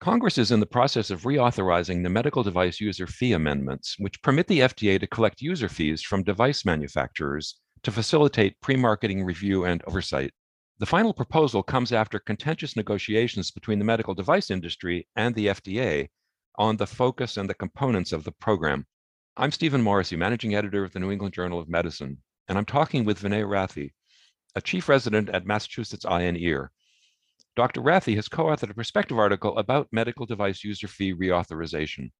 Congress is in the process of reauthorizing the medical device user fee amendments, which permit the FDA to collect user fees from device manufacturers to facilitate pre marketing review and oversight. The final proposal comes after contentious negotiations between the medical device industry and the FDA on the focus and the components of the program. I'm Stephen Morrissey, managing editor of the New England Journal of Medicine, and I'm talking with Vinay Rathi, a chief resident at Massachusetts Eye and Ear. Dr. Rathi has co authored a perspective article about medical device user fee reauthorization.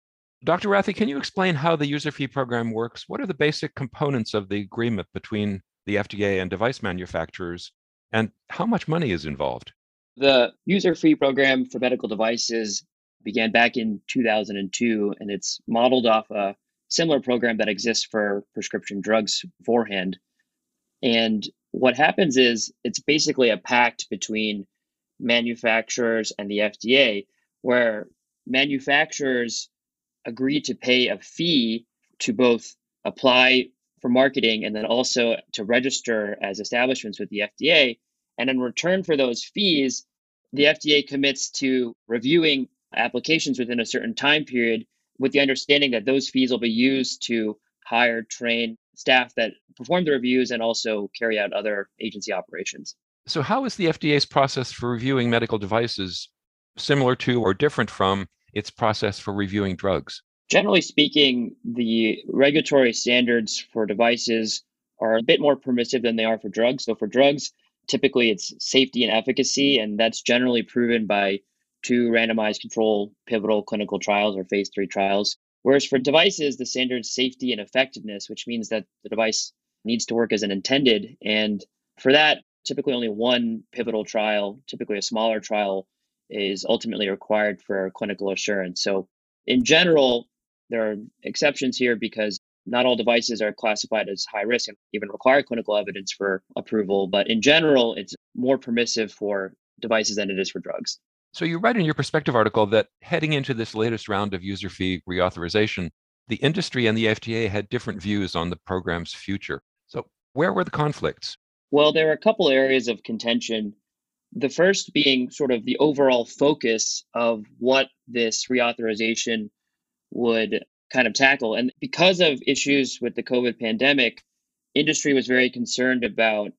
Dr. Rathi, can you explain how the user fee program works? What are the basic components of the agreement between the FDA and device manufacturers, and how much money is involved? The user fee program for medical devices began back in 2002, and it's modeled off a similar program that exists for prescription drugs beforehand. And what happens is it's basically a pact between manufacturers and the FDA, where manufacturers agree to pay a fee to both apply for marketing and then also to register as establishments with the FDA. And in return for those fees, the FDA commits to reviewing applications within a certain time period with the understanding that those fees will be used to hire, train staff that perform the reviews and also carry out other agency operations. So, how is the FDA's process for reviewing medical devices similar to or different from its process for reviewing drugs? Generally speaking, the regulatory standards for devices are a bit more permissive than they are for drugs. So, for drugs, typically it's safety and efficacy, and that's generally proven by two randomized control pivotal clinical trials or phase three trials. Whereas for devices, the standard is safety and effectiveness, which means that the device needs to work as an intended. And for that, typically only one pivotal trial, typically a smaller trial, is ultimately required for clinical assurance. So, in general, there are exceptions here because not all devices are classified as high risk and even require clinical evidence for approval. But in general, it's more permissive for devices than it is for drugs. So, you write in your perspective article that heading into this latest round of user fee reauthorization, the industry and the FDA had different views on the program's future. So, where were the conflicts? Well, there are a couple areas of contention. The first being sort of the overall focus of what this reauthorization would kind of tackle. And because of issues with the COVID pandemic, industry was very concerned about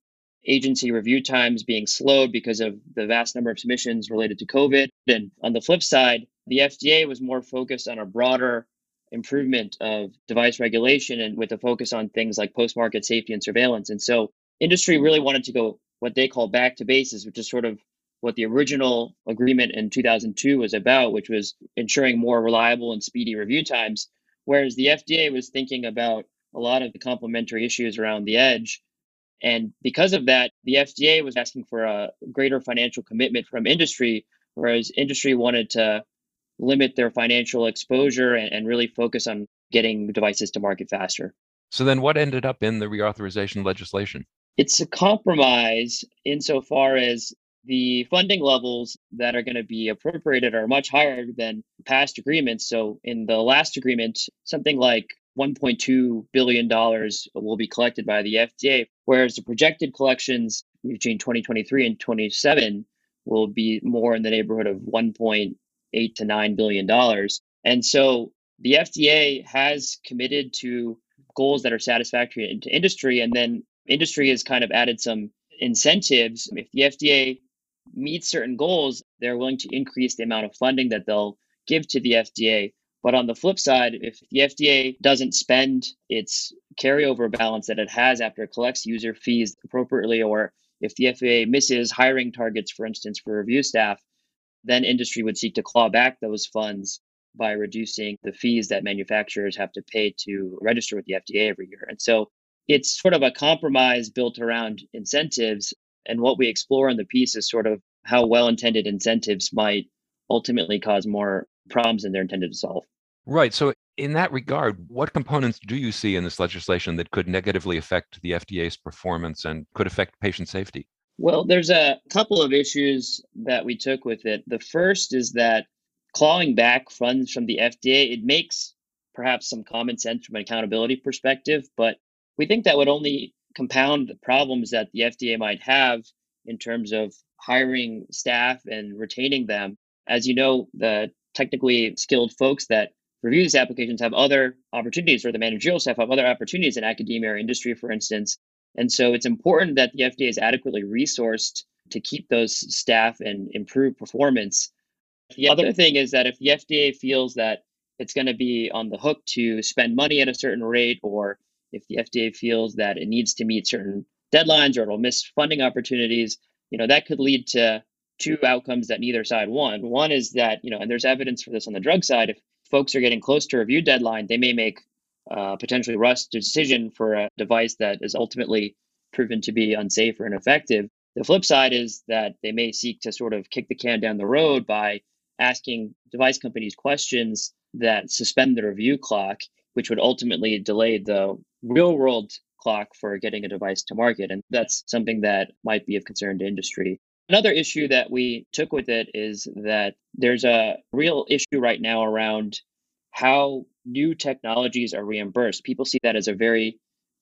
agency review times being slowed because of the vast number of submissions related to COVID. And on the flip side, the FDA was more focused on a broader improvement of device regulation and with a focus on things like post market safety and surveillance. And so industry really wanted to go what they call back to bases, which is sort of what the original agreement in 2002 was about, which was ensuring more reliable and speedy review times. Whereas the FDA was thinking about a lot of the complementary issues around the edge. And because of that, the FDA was asking for a greater financial commitment from industry, whereas industry wanted to limit their financial exposure and, and really focus on getting devices to market faster. So, then what ended up in the reauthorization legislation? It's a compromise insofar as the funding levels that are going to be appropriated are much higher than past agreements. So, in the last agreement, something like $1.2 billion will be collected by the FDA, whereas the projected collections between 2023 and 27 will be more in the neighborhood of 1.8 to 9 billion dollars. And so the FDA has committed to goals that are satisfactory to industry, and then industry has kind of added some incentives. If the FDA meets certain goals, they're willing to increase the amount of funding that they'll give to the FDA. But on the flip side, if the FDA doesn't spend its carryover balance that it has after it collects user fees appropriately, or if the FDA misses hiring targets, for instance, for review staff, then industry would seek to claw back those funds by reducing the fees that manufacturers have to pay to register with the FDA every year. And so it's sort of a compromise built around incentives. And what we explore in the piece is sort of how well intended incentives might ultimately cause more problems than they're intended to solve. Right. So, in that regard, what components do you see in this legislation that could negatively affect the FDA's performance and could affect patient safety? Well, there's a couple of issues that we took with it. The first is that clawing back funds from the FDA, it makes perhaps some common sense from an accountability perspective, but we think that would only compound the problems that the FDA might have in terms of hiring staff and retaining them as you know, the technically skilled folks that review these applications have other opportunities, or the managerial staff have other opportunities in academia or industry, for instance. And so it's important that the FDA is adequately resourced to keep those staff and improve performance. The other thing is that if the FDA feels that it's going to be on the hook to spend money at a certain rate, or if the FDA feels that it needs to meet certain deadlines or it'll miss funding opportunities, you know, that could lead to two outcomes that neither side want. One is that, you know, and there's evidence for this on the drug side, if folks are getting close to review deadline, they may make uh, potentially rush decision for a device that is ultimately proven to be unsafe or ineffective. The flip side is that they may seek to sort of kick the can down the road by asking device companies questions that suspend the review clock, which would ultimately delay the real world clock for getting a device to market. And that's something that might be of concern to industry. Another issue that we took with it is that there's a real issue right now around how new technologies are reimbursed. People see that as a very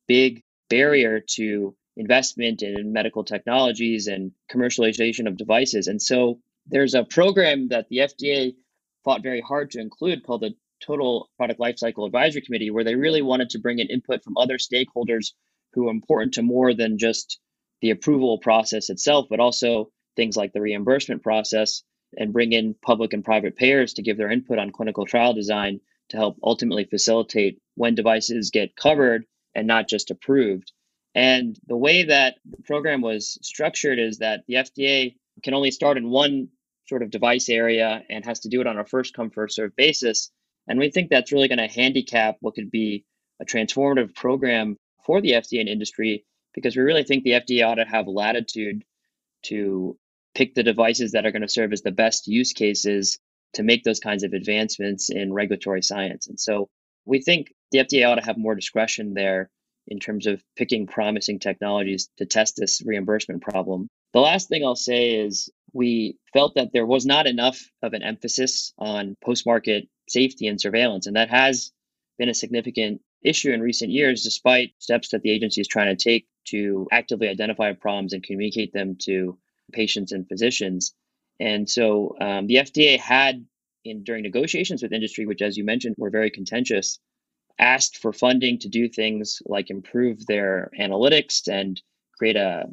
big barrier to investment in medical technologies and commercialization of devices. And so there's a program that the FDA fought very hard to include called the Total Product Lifecycle Advisory Committee, where they really wanted to bring in input from other stakeholders who are important to more than just the approval process itself, but also things like the reimbursement process and bring in public and private payers to give their input on clinical trial design to help ultimately facilitate when devices get covered and not just approved. And the way that the program was structured is that the FDA can only start in one sort of device area and has to do it on a first come, first serve basis. And we think that's really going to handicap what could be a transformative program for the FDA and industry because we really think the FDA ought to have latitude to pick the devices that are going to serve as the best use cases to make those kinds of advancements in regulatory science. And so we think the FDA ought to have more discretion there in terms of picking promising technologies to test this reimbursement problem. The last thing I'll say is we felt that there was not enough of an emphasis on post market safety and surveillance. And that has been a significant issue in recent years, despite steps that the agency is trying to take to actively identify problems and communicate them to patients and physicians. And so um, the FDA had, in during negotiations with industry, which, as you mentioned, were very contentious, asked for funding to do things like improve their analytics and create a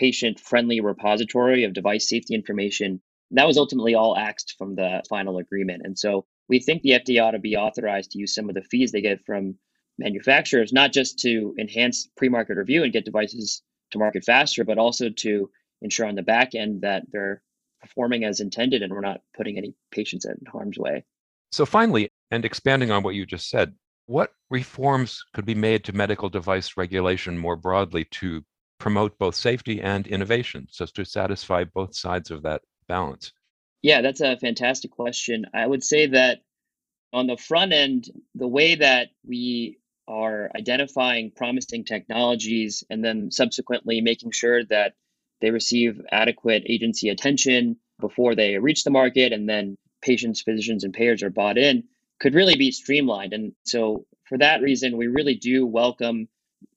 patient-friendly repository of device safety information. That was ultimately all axed from the final agreement. And so we think the FDA ought to be authorized to use some of the fees they get from manufacturers, not just to enhance pre-market review and get devices to market faster, but also to ensure on the back end that they're performing as intended and we're not putting any patients in harm's way. So, finally, and expanding on what you just said, what reforms could be made to medical device regulation more broadly to promote both safety and innovation, so to satisfy both sides of that balance? Yeah, that's a fantastic question. I would say that on the front end, the way that we are identifying promising technologies and then subsequently making sure that they receive adequate agency attention before they reach the market, and then patients, physicians, and payers are bought in, could really be streamlined. And so, for that reason, we really do welcome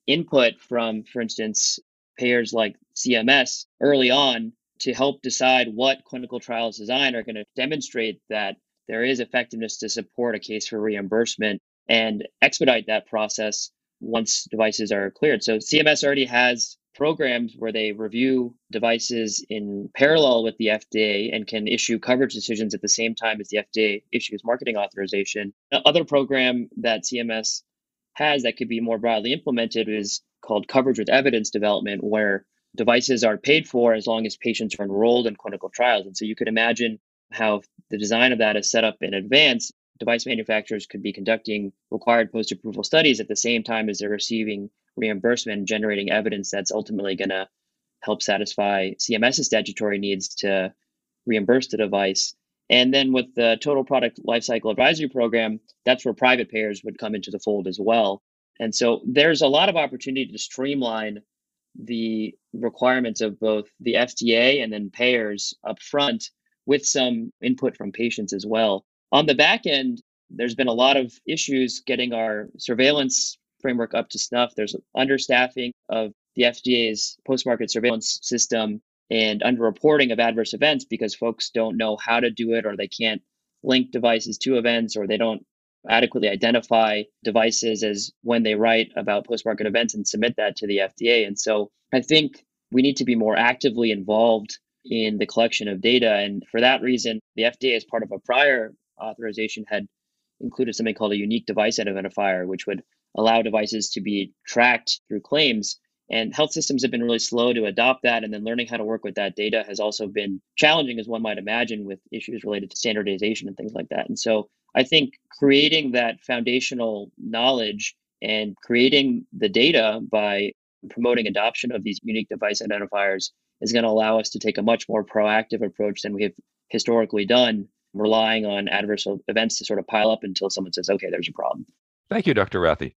input from, for instance, payers like CMS early on to help decide what clinical trials design are going to demonstrate that there is effectiveness to support a case for reimbursement and expedite that process once devices are cleared. So CMS already has programs where they review devices in parallel with the FDA and can issue coverage decisions at the same time as the FDA issues marketing authorization. Another program that CMS has that could be more broadly implemented is called coverage with evidence development, where devices are paid for as long as patients are enrolled in clinical trials. And so you could imagine how the design of that is set up in advance. Device manufacturers could be conducting required post approval studies at the same time as they're receiving reimbursement and generating evidence that's ultimately going to help satisfy CMS's statutory needs to reimburse the device. And then with the total product lifecycle advisory program, that's where private payers would come into the fold as well. And so there's a lot of opportunity to streamline the requirements of both the FDA and then payers up front with some input from patients as well. On the back end, there's been a lot of issues getting our surveillance framework up to snuff. There's understaffing of the FDA's post market surveillance system. and underreporting of adverse events because folks don't know how to do it or they can't link devices to events or they don't adequately identify devices as when they write about post-market events and submit that to the FDA. And so I think we need to be more actively involved in the collection of data. And for that reason, the FDA, as part of a prior authorization, had included something called a unique device identifier, which would allow devices to be tracked through claims. And health systems have been really slow to adopt that. And then learning how to work with that data has also been challenging, as one might imagine, with issues related to standardization and things like that. And so I think creating that foundational knowledge and creating the data by promoting adoption of these unique device identifiers is going to allow us to take a much more proactive approach than we have historically done, relying on adverse events to sort of pile up until someone says, okay, there's a problem. Thank you, Dr. Rathi.